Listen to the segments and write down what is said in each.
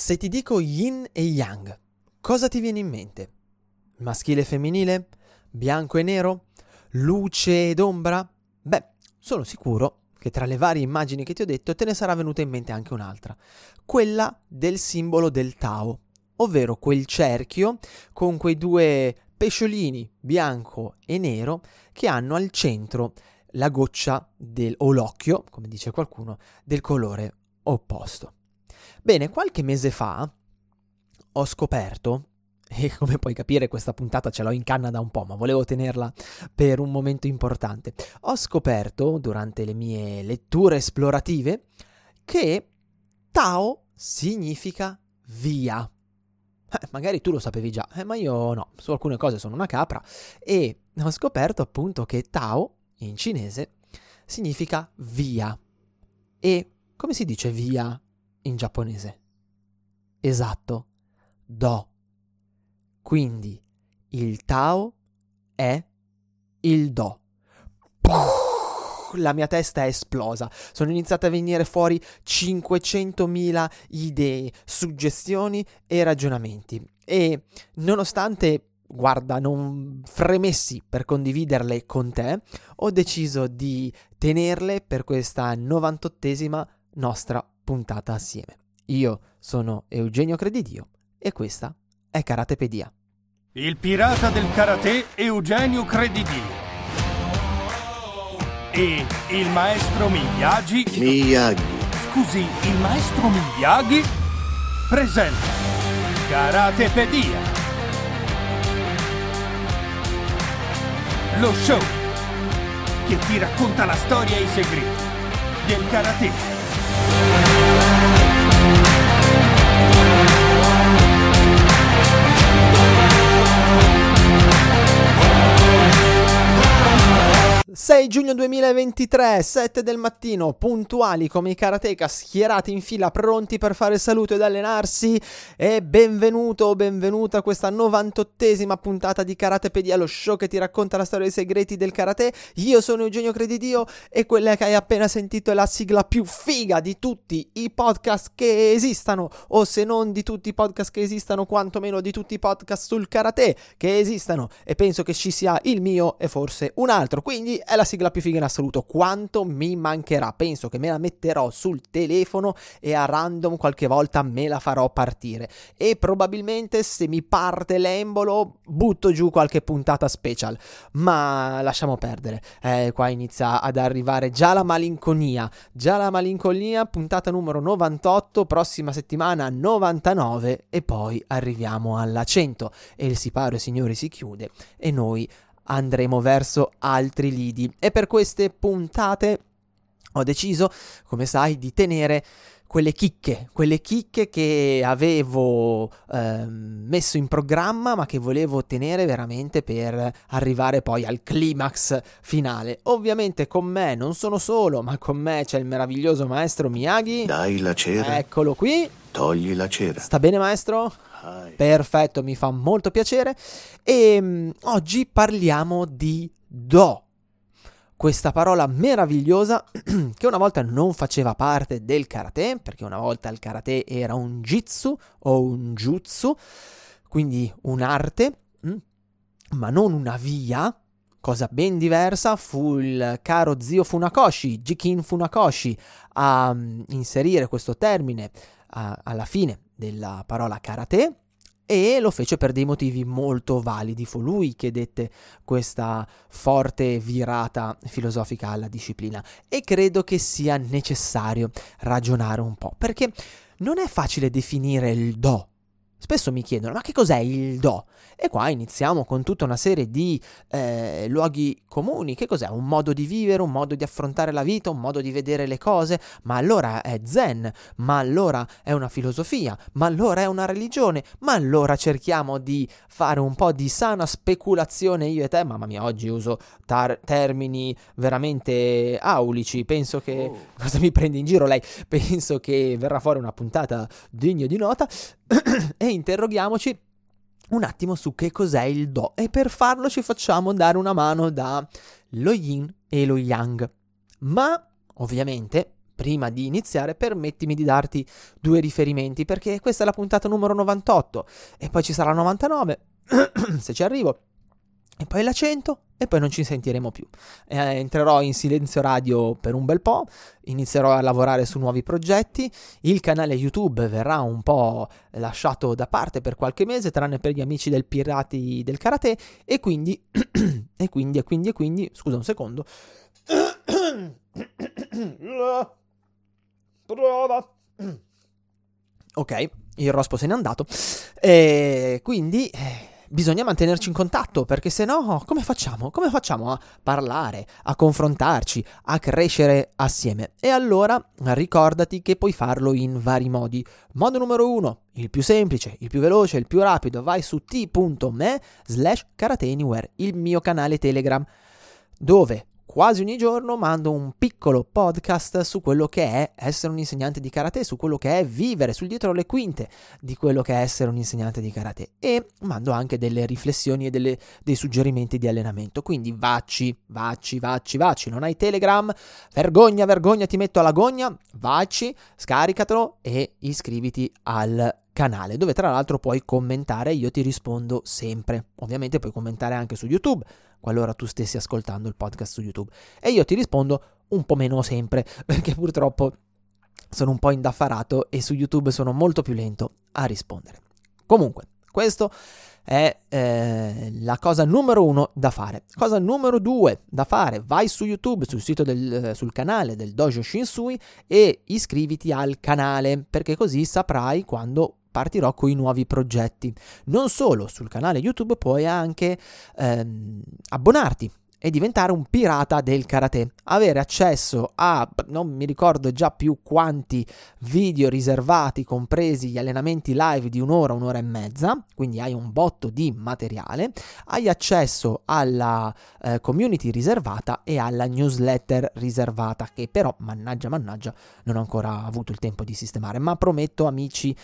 Se ti dico yin e yang, cosa ti viene in mente? Maschile e femminile? Bianco e nero? Luce ed ombra? Beh, sono sicuro che tra le varie immagini che ti ho detto te ne sarà venuta in mente anche un'altra, quella del simbolo del Tao, ovvero quel cerchio con quei due pesciolini bianco e nero che hanno al centro la goccia del, o l'occhio, come dice qualcuno, del colore opposto. Bene, qualche mese fa ho scoperto, e come puoi capire questa puntata ce l'ho in canna da un po', ma volevo tenerla per un momento importante, ho scoperto durante le mie letture esplorative che Tao significa via. Eh, magari tu lo sapevi già, eh, ma io no, su alcune cose sono una capra e ho scoperto appunto che Tao in cinese significa via. E come si dice via in giapponese. Esatto, do. Quindi il Tao è il do. La mia testa è esplosa. Sono iniziate a venire fuori 500.000 idee, suggestioni e ragionamenti. E nonostante guarda, non fremessi per condividerle con te, ho deciso di tenerle per questa 98esima nostra puntata assieme. Io sono Eugenio Credidio e questa è Karatepedia. Il pirata del karate Eugenio Credidio. E il maestro Miyagi. Miyagi. Scusi, il maestro Miyagi presenta Karatepedia. Lo show che ti racconta la storia e i segreti del karate. 6 giugno 2023, 7 del mattino, puntuali come i karateka, schierati in fila, pronti per fare saluto ed allenarsi. E benvenuto o benvenuta a questa 98esima puntata di Karatepedia, lo show che ti racconta la storia dei segreti del karate. Io sono Eugenio Credidio e quella che hai appena sentito è la sigla più figa di tutti i podcast che esistano, o se non di tutti i podcast che esistano, quantomeno di tutti i podcast sul karate che esistano. E penso che ci sia il mio e forse un altro. Quindi è la sigla più figa in assoluto. Quanto mi mancherà? Penso che me la metterò sul telefono e a random qualche volta me la farò partire. E probabilmente se mi parte l'embolo butto giù qualche puntata special. Ma lasciamo perdere. Eh, qua inizia ad arrivare già la malinconia. Già la malinconia, puntata numero 98, prossima settimana 99 e poi arriviamo alla 100. E il sipario, signori, si chiude e noi andremo verso altri lidi. E per queste puntate ho deciso, come sai, di tenere quelle chicche, quelle chicche che avevo eh, messo in programma ma che volevo tenere veramente per arrivare poi al climax finale. Ovviamente con me non sono solo, ma con me c'è il meraviglioso maestro Miyagi. Dai la cera. Eccolo qui. Togli la cera. Sta bene maestro? Perfetto, mi fa molto piacere. E um, oggi parliamo di do. Questa parola meravigliosa che una volta non faceva parte del karate, perché una volta il karate era un jitsu o un jutsu, quindi un'arte, mm, ma non una via, cosa ben diversa, fu il caro zio Funakoshi, Jikin Funakoshi, a um, inserire questo termine uh, alla fine della parola karate e lo fece per dei motivi molto validi. Fu lui che dette questa forte virata filosofica alla disciplina e credo che sia necessario ragionare un po' perché non è facile definire il do Spesso mi chiedono, ma che cos'è il do? E qua iniziamo con tutta una serie di eh, luoghi comuni. Che cos'è? Un modo di vivere, un modo di affrontare la vita, un modo di vedere le cose? Ma allora è zen? Ma allora è una filosofia? Ma allora è una religione? Ma allora cerchiamo di fare un po' di sana speculazione io e te? Mamma mia, oggi uso tar- termini veramente aulici. Penso che... Oh. Cosa mi prendi in giro lei? Penso che verrà fuori una puntata degna di nota. e interroghiamoci un attimo su che cos'è il Do. E per farlo ci facciamo dare una mano da lo yin e lo yang. Ma ovviamente prima di iniziare, permettimi di darti due riferimenti, perché questa è la puntata numero 98 e poi ci sarà 99, se ci arrivo, e poi la 100 e poi non ci sentiremo più. Eh, entrerò in silenzio radio per un bel po', inizierò a lavorare su nuovi progetti, il canale YouTube verrà un po' lasciato da parte per qualche mese, tranne per gli amici del Pirati del Karate, e quindi, e quindi, e quindi, e quindi, scusa un secondo. Prova. Ok, il rospo se n'è andato. E quindi eh, bisogna mantenerci in contatto perché se no come facciamo? Come facciamo a parlare, a confrontarci, a crescere assieme? E allora ricordati che puoi farlo in vari modi. Modo numero uno, il più semplice, il più veloce, il più rapido, vai su t.me slash karateanywhere, il mio canale Telegram, dove quasi ogni giorno mando un piccolo podcast su quello che è essere un insegnante di karate, su quello che è vivere sul dietro le quinte di quello che è essere un insegnante di karate e mando anche delle riflessioni e delle, dei suggerimenti di allenamento. Quindi vacci, vacci, vacci, vacci. Non hai Telegram? Vergogna, vergogna, ti metto alla gogna. Vacci, scaricatelo e iscriviti al canale dove tra l'altro puoi commentare, io ti rispondo sempre. Ovviamente puoi commentare anche su YouTube qualora tu stessi ascoltando il podcast su YouTube. E io ti rispondo un po' meno sempre, perché purtroppo sono un po' indaffarato e su YouTube sono molto più lento a rispondere. Comunque, questo è eh, la cosa numero uno da fare. Cosa numero due da fare? Vai su YouTube, sul sito del, eh, sul canale del Dojo Shinsui e iscriviti al canale perché così saprai quando partirò con i nuovi progetti. Non solo, sul canale YouTube puoi anche ehm, abbonarti e diventare un pirata del karate, avere accesso a non mi ricordo già più quanti video riservati, compresi gli allenamenti live di un'ora, un'ora e mezza, quindi hai un botto di materiale, hai accesso alla eh, community riservata e alla newsletter riservata che però mannaggia mannaggia non ho ancora avuto il tempo di sistemare, ma prometto amici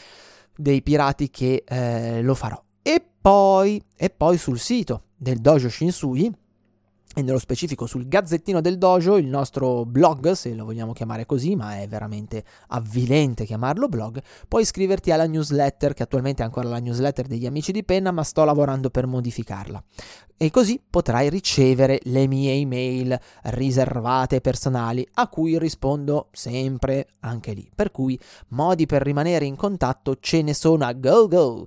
dei pirati che eh, lo farò. E poi, e poi sul sito del Dojo Shinsui, e nello specifico sul Gazzettino del Dojo, il nostro blog, se lo vogliamo chiamare così, ma è veramente avvilente chiamarlo blog, puoi iscriverti alla newsletter, che attualmente è ancora la newsletter degli amici di penna, ma sto lavorando per modificarla. E così potrai ricevere le mie email riservate personali, a cui rispondo sempre anche lì. Per cui modi per rimanere in contatto ce ne sono a go go.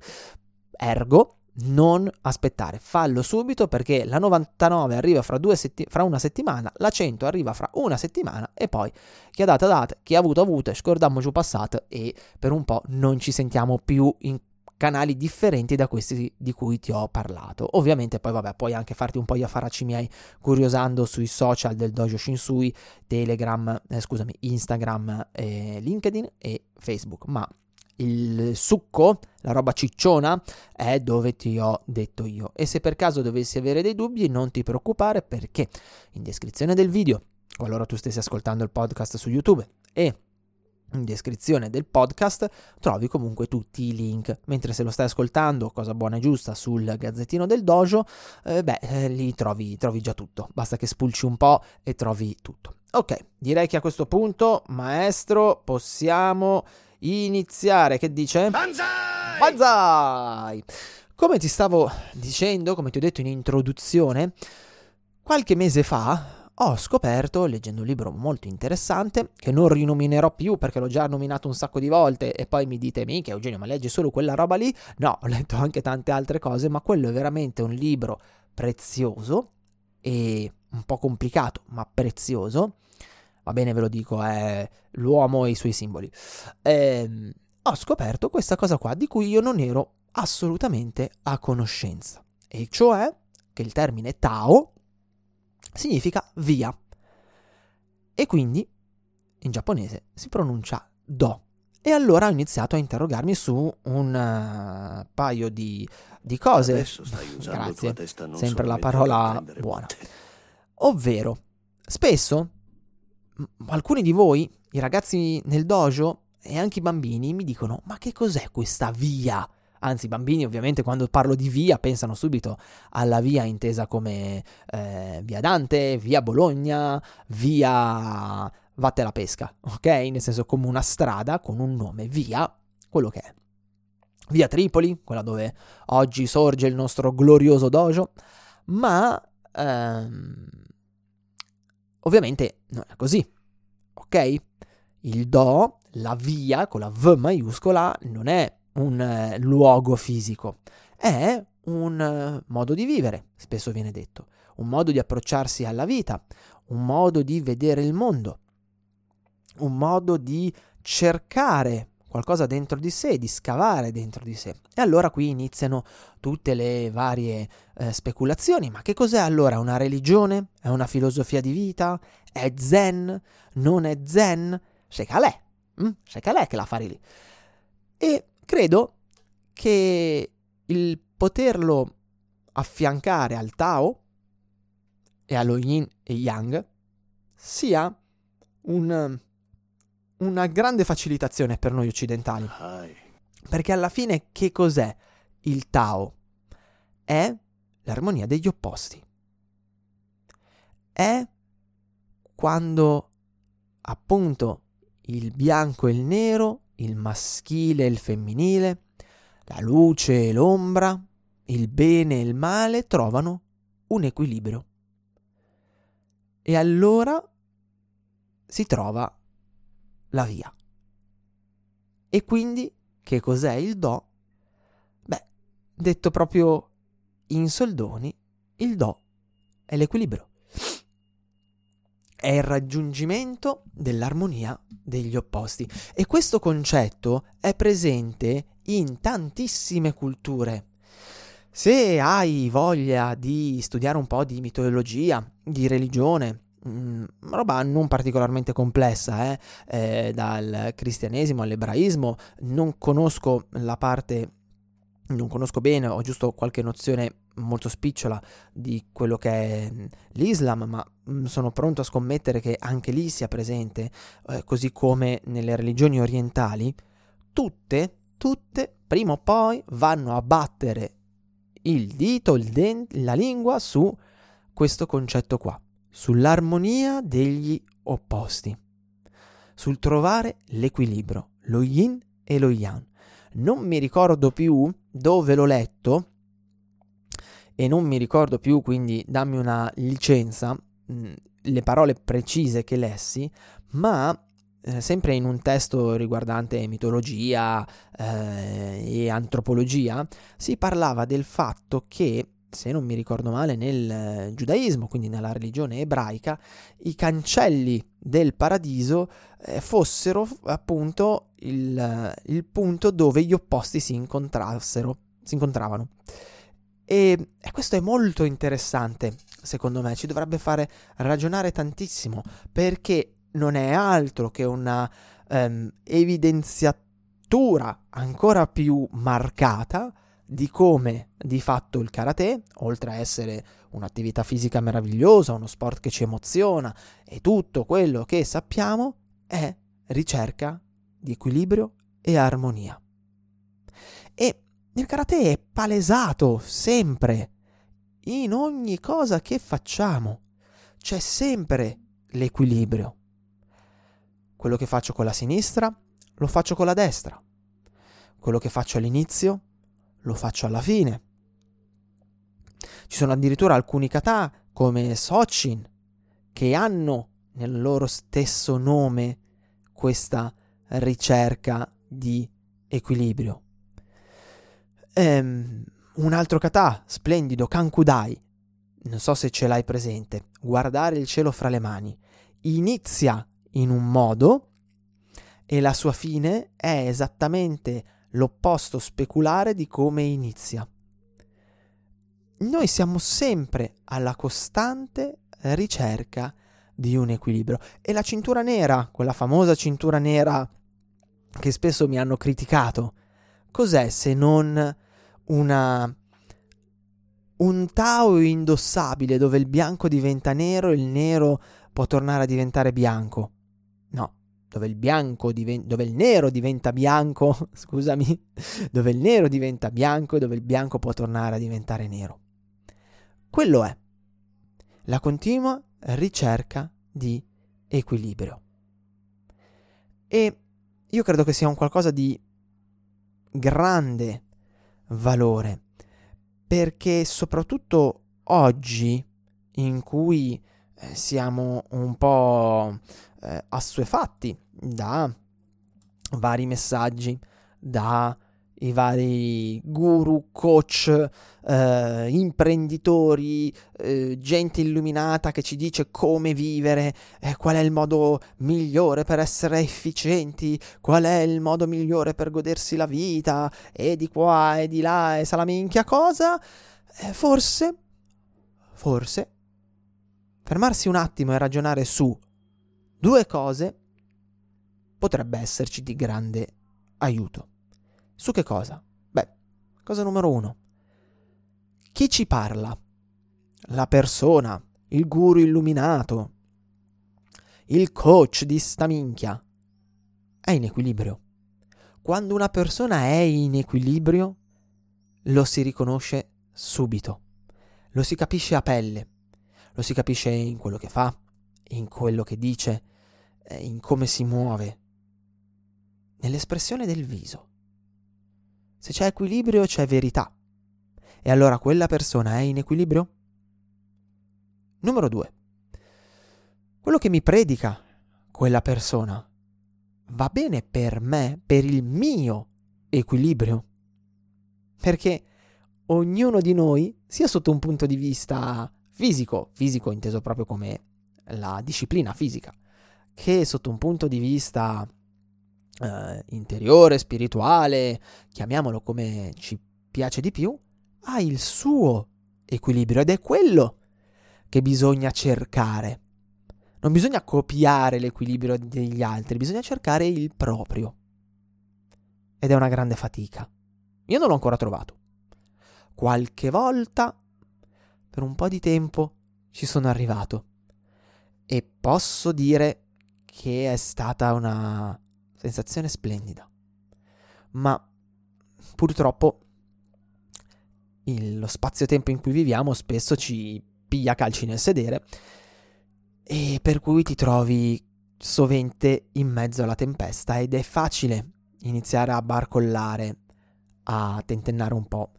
Ergo, non aspettare, fallo subito perché la 99 arriva fra, setti- fra, una settimana, la 100 arriva fra una settimana e poi chi ha dato date, chi ha avuto avuto, scordiamo giù passato e per un po' non ci sentiamo più in canali differenti da questi di cui ti ho parlato. Ovviamente poi vabbè, puoi anche farti un po' gli affaracci miei curiosando sui social del Dojo Shinsui, Telegram, eh, scusami, Instagram, eh, LinkedIn e Facebook, ma il succo, la roba cicciona, è dove ti ho detto io. E se per caso dovessi avere dei dubbi, non ti preoccupare perché in descrizione del video, qualora tu stessi ascoltando il podcast su YouTube e in descrizione del podcast trovi comunque tutti i link. Mentre se lo stai ascoltando, cosa buona e giusta, sul gazzettino del dojo, eh, beh, eh, lì trovi, trovi già tutto. Basta che spulci un po' e trovi tutto. Ok, direi che a questo punto, maestro, possiamo iniziare. Che dice? Banzai! Banzai! Come ti stavo dicendo, come ti ho detto in introduzione, qualche mese fa ho scoperto, leggendo un libro molto interessante, che non rinominerò più perché l'ho già nominato un sacco di volte e poi mi dite, mica Eugenio, ma leggi solo quella roba lì? No, ho letto anche tante altre cose, ma quello è veramente un libro prezioso e un po' complicato, ma prezioso, va bene ve lo dico, è l'uomo e i suoi simboli, ehm, ho scoperto questa cosa qua di cui io non ero assolutamente a conoscenza, e cioè che il termine Tao significa via, e quindi in giapponese si pronuncia Do. E allora ho iniziato a interrogarmi su un uh, paio di, di cose. Adesso stai usando Grazie, testa sempre la parola buona. Ovvero, spesso alcuni di voi, i ragazzi nel dojo e anche i bambini, mi dicono: Ma che cos'è questa via? Anzi, i bambini ovviamente quando parlo di via pensano subito alla via intesa come eh, via Dante, via Bologna, via vatte la pesca, ok? Nel senso come una strada con un nome, via, quello che è. Via Tripoli, quella dove oggi sorge il nostro glorioso dojo, ma ehm, ovviamente non è così, ok? Il do, la via con la V maiuscola, non è un eh, luogo fisico, è un eh, modo di vivere, spesso viene detto, un modo di approcciarsi alla vita, un modo di vedere il mondo, un modo di cercare qualcosa dentro di sé, di scavare dentro di sé. E allora qui iniziano tutte le varie eh, speculazioni. Ma che cos'è allora una religione? È una filosofia di vita? È zen? Non è zen? Sheikalè. Mm? Sheikalè che la fare lì. E credo che il poterlo affiancare al Tao e allo Yin e Yang sia un una grande facilitazione per noi occidentali. Perché alla fine che cos'è il Tao? È l'armonia degli opposti. È quando appunto il bianco e il nero, il maschile e il femminile, la luce e l'ombra, il bene e il male trovano un equilibrio. E allora si trova la via. E quindi che cos'è il Do? Beh, detto proprio in soldoni, il Do è l'equilibrio. È il raggiungimento dell'armonia degli opposti. E questo concetto è presente in tantissime culture. Se hai voglia di studiare un po' di mitologia, di religione, Mm, roba non particolarmente complessa, eh? Eh, dal cristianesimo all'ebraismo, non conosco la parte, non conosco bene, ho giusto qualche nozione molto spicciola di quello che è mm, l'Islam, ma mm, sono pronto a scommettere che anche lì sia presente, eh, così come nelle religioni orientali, tutte, tutte, prima o poi vanno a battere il dito, il dent- la lingua su questo concetto qua sull'armonia degli opposti, sul trovare l'equilibrio, lo yin e lo yang. Non mi ricordo più dove l'ho letto e non mi ricordo più, quindi dammi una licenza, mh, mm, le parole precise che lessi, ma eh, sempre in un testo riguardante mitologia eh, e antropologia, si parlava del fatto che se non mi ricordo male, nel eh, giudaismo, quindi nella religione ebraica, i cancelli del paradiso eh, fossero appunto il, eh, il, punto dove gli opposti si incontrassero, si incontravano. E, e, questo è molto interessante, secondo me, ci dovrebbe fare ragionare tantissimo, perché non è altro che una um, evidenziatura ancora più marcata di come di fatto il karate, oltre a essere un'attività fisica meravigliosa, uno sport che ci emoziona e tutto quello che sappiamo, è ricerca di equilibrio e armonia. E il karate è palesato sempre, in ogni cosa che facciamo, c'è sempre l'equilibrio. Quello che faccio con la sinistra, lo faccio con la destra. Quello che faccio all'inizio, lo faccio alla fine. Ci sono addirittura alcuni kata come Sochin che hanno nel loro stesso nome questa ricerca di equilibrio. Ehm, un altro kata splendido, Kankudai, non so se ce l'hai presente, guardare il cielo fra le mani, inizia in un modo e la sua fine è esattamente l'opposto speculare di come inizia. Noi siamo sempre alla costante ricerca di un equilibrio e la cintura nera, quella famosa cintura nera che spesso mi hanno criticato, cos'è se non una un Tao indossabile dove il bianco diventa nero e il nero può tornare a diventare bianco? Dove il bianco diven- dove il nero diventa bianco, scusami, dove il nero diventa bianco e dove il bianco può tornare a diventare nero. Quello è la continua ricerca di equilibrio. E io credo che sia un qualcosa di grande valore, perché soprattutto oggi, in cui eh, siamo un po' eh, assuefatti da vari messaggi, da i vari guru, coach, eh, imprenditori, eh, gente illuminata che ci dice come vivere, eh, qual è il modo migliore per essere efficienti, qual è il modo migliore per godersi la vita, e di qua e di là e salaminchia cosa, eh, forse, forse, fermarsi un attimo e ragionare su due cose potrebbe esserci di grande aiuto. Su che cosa? Beh, cosa numero uno. Chi ci parla? La persona, il guru illuminato, il coach di sta minchia. È in equilibrio. Quando una persona è in equilibrio, lo si riconosce subito. Lo si capisce a pelle. Lo si capisce in quello che fa, in quello che dice, in come si muove, nell'espressione del viso. Se c'è equilibrio c'è verità. E allora quella persona è in equilibrio? Numero due. Quello che mi predica quella persona va bene per me, per il mio equilibrio? Perché ognuno di noi, sia sotto un punto di vista fisico, fisico inteso proprio come la disciplina fisica, che sotto un punto di vista eh, interiore, spirituale, chiamiamolo come ci piace di più, ha il suo equilibrio ed è quello che bisogna cercare. Non bisogna copiare l'equilibrio degli altri, bisogna cercare il proprio. Ed è una grande fatica. Io non l'ho ancora trovato. Qualche volta, per un po' di tempo, ci sono arrivato. E posso dire che è stata una sensazione splendida. Ma purtroppo il, lo spazio-tempo in cui viviamo spesso ci piglia calci nel sedere e per cui ti trovi sovente in mezzo alla tempesta ed è facile iniziare a barcollare, a tentennare un po'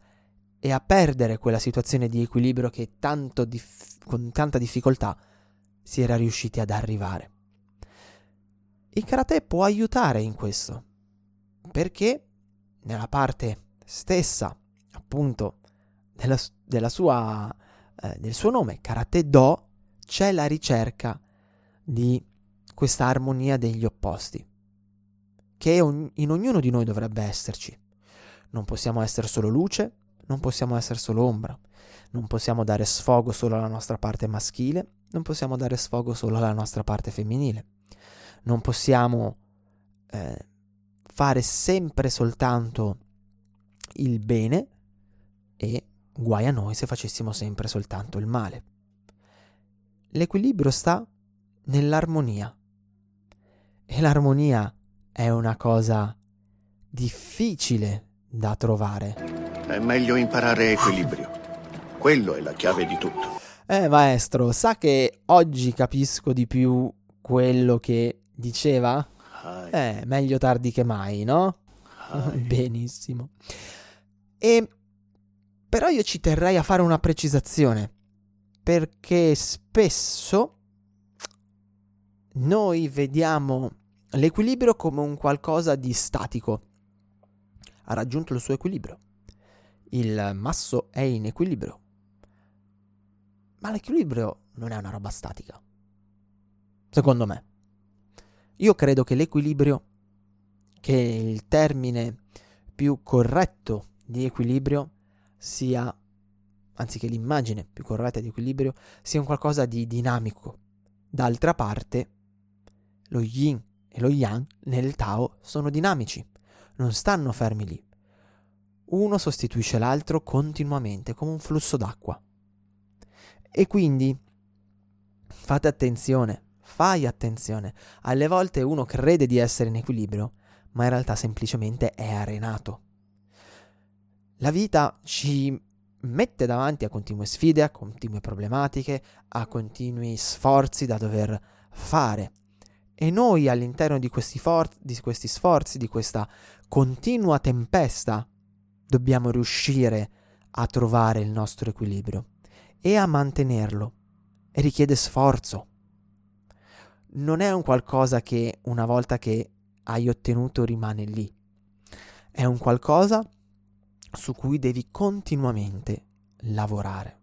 e a perdere quella situazione di equilibrio che dif- con tanta difficoltà si era riusciti ad arrivare. Il karate può aiutare in questo, perché nella parte stessa, appunto, della, della sua, eh, del suo nome, Karate Do, c'è la ricerca di questa armonia degli opposti, che in ognuno di noi dovrebbe esserci. Non possiamo essere solo luce, non possiamo essere solo ombra, non possiamo dare sfogo solo alla nostra parte maschile, non possiamo dare sfogo solo alla nostra parte femminile non possiamo eh, fare sempre soltanto il bene e guai a noi se facessimo sempre soltanto il male. L'equilibrio sta nell'armonia e l'armonia è una cosa difficile da trovare. È meglio imparare equilibrio. Quello è la chiave di tutto. Eh maestro, sa che oggi capisco di più quello che diceva? Eh, meglio tardi che mai, no? Benissimo. E però io ci terrei a fare una precisazione, perché spesso noi vediamo l'equilibrio come un qualcosa di statico. Ha raggiunto il suo equilibrio. Il masso è in equilibrio. Ma l'equilibrio non è una roba statica. Secondo me. Io credo che l'equilibrio, che il termine più corretto di equilibrio sia, anzi che l'immagine più corretta di equilibrio sia un qualcosa di dinamico. D'altra parte, lo yin e lo yang nel Tao sono dinamici, non stanno fermi lì. Uno sostituisce l'altro continuamente, come un flusso d'acqua. E quindi fate attenzione fai attenzione. Alle volte uno crede di essere in equilibrio, ma in realtà semplicemente è arenato. La vita ci mette davanti a continue sfide, a continue problematiche, a continui sforzi da dover fare E noi all'interno di questi, for- di questi sforzi, di questa continua tempesta, dobbiamo riuscire a trovare il nostro equilibrio e a mantenerlo. E richiede sforzo. Non è un qualcosa che una volta che hai ottenuto rimane lì. È un qualcosa su cui devi continuamente lavorare.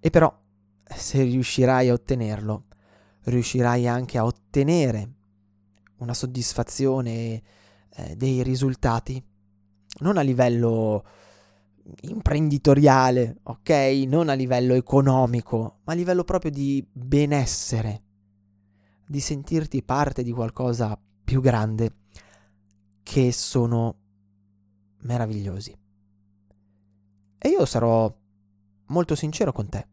E però, se riuscirai a ottenerlo, riuscirai anche a ottenere una soddisfazione eh, dei risultati, non a livello imprenditoriale, ok? Non a livello economico, ma a livello proprio di benessere, di sentirti parte di qualcosa più grande che sono meravigliosi. E io sarò molto sincero con te.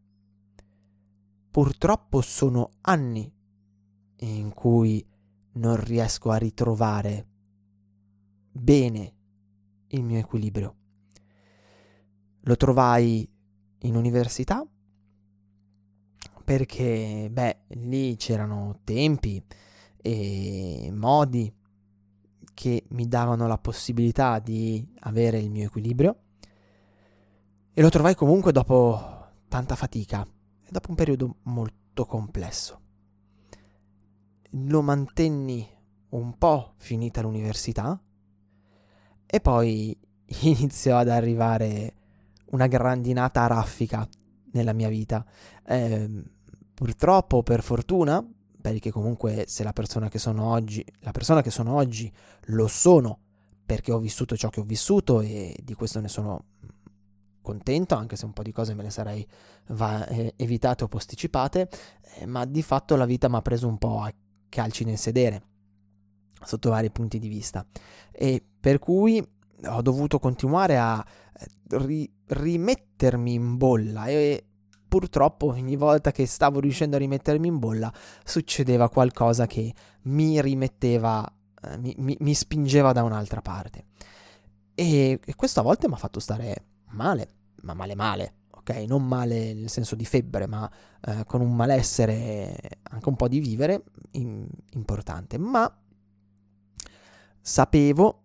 Purtroppo sono anni in cui non riesco a ritrovare bene il mio equilibrio. Lo trovai in università perché, beh, lì c'erano tempi e modi che mi davano la possibilità di avere il mio equilibrio e lo trovai comunque dopo tanta fatica e dopo un periodo molto complesso. Lo mantenni un po' finita l'università e poi iniziò ad arrivare una grandinata raffica nella mia vita. Eh, purtroppo, per fortuna, perché comunque se la persona che sono oggi, la persona che sono oggi lo sono perché ho vissuto ciò che ho vissuto e di questo ne sono contento, anche se un po' di cose me le sarei va, eh, evitate o posticipate, eh, ma di fatto la vita mi ha preso un po' a calci nel sedere sotto vari punti di vista e per cui ho dovuto continuare a eh, ri- rimettermi in bolla e purtroppo ogni volta che stavo riuscendo a rimettermi in bolla succedeva qualcosa che mi rimetteva, eh, mi, mi, mi, spingeva da un'altra parte. E, e questo a volte mi ha fatto stare male, ma male male, ok? Non male nel senso di febbre, ma eh, con un malessere, anche un po' di vivere in, importante. Ma sapevo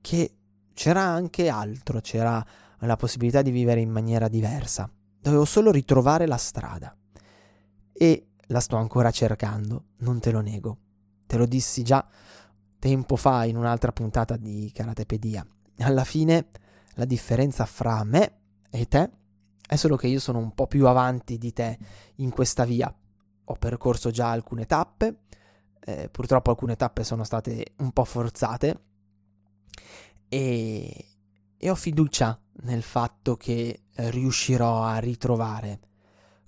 che c'era anche altro, c'era la possibilità di vivere in maniera diversa. Dovevo solo ritrovare la strada. E la sto ancora cercando, non te lo nego. Te lo dissi già tempo fa in un'altra puntata di Karatepedia. Alla fine la differenza fra me e te è solo che io sono un po' più avanti di te in questa via. Ho percorso già alcune tappe, eh, purtroppo alcune tappe sono state un po' forzate e, e ho fiducia nel fatto che riuscirò a ritrovare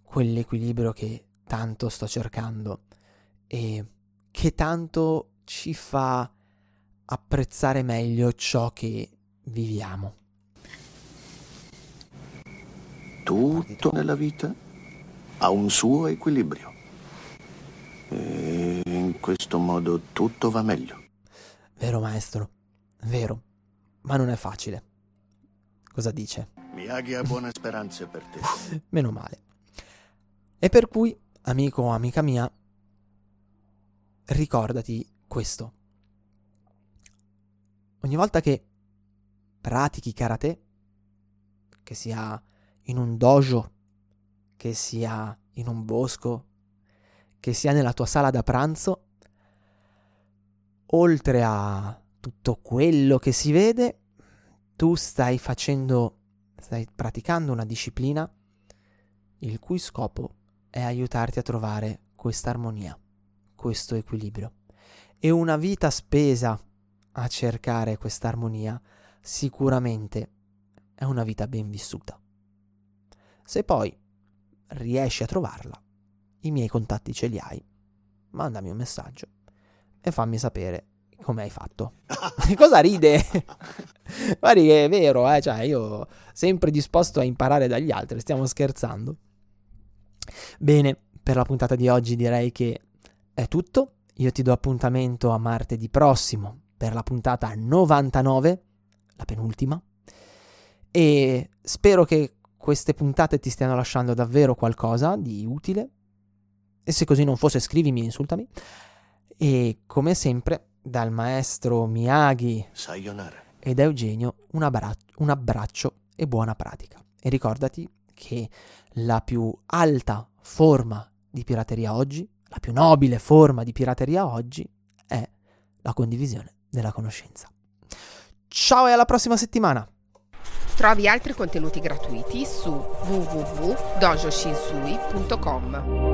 quell'equilibrio che tanto sto cercando e che tanto ci fa apprezzare meglio ciò che viviamo. Tutto nella vita ha un suo equilibrio. E in questo modo tutto va meglio. Vero maestro, vero ma non è facile. Cosa dice? Miyagi ha buone speranze per te. Meno male. E per cui, amico o amica mia, ricordati questo. Ogni volta che pratichi karate, che sia in un dojo, che sia in un bosco, che sia nella tua sala da pranzo, oltre a tutto quello che si vede, tu stai facendo, stai praticando una disciplina il cui scopo è aiutarti a trovare questa armonia, questo equilibrio. E una vita spesa a cercare questa armonia sicuramente è una vita ben vissuta. Se poi riesci a trovarla, i miei contatti ce li hai, mandami un messaggio e fammi sapere come hai fatto? Cosa ride? Guardi che è vero, eh? cioè io sempre disposto a imparare dagli altri, stiamo scherzando. Bene, per la puntata di oggi direi che è tutto. Io ti do appuntamento a martedì prossimo per la puntata 99, la penultima. E spero che queste puntate ti stiano lasciando davvero qualcosa di utile. e se così non fosse scrivimi e insultami. E come sempre, dal maestro Miyagi Sayonara. e da Eugenio un, abbra- un abbraccio e buona pratica. E ricordati che la più alta forma di pirateria oggi, la più nobile forma di pirateria oggi è la condivisione della conoscenza. Ciao e alla prossima settimana! Trovi altri contenuti gratuiti su www.dojoshinsui.com.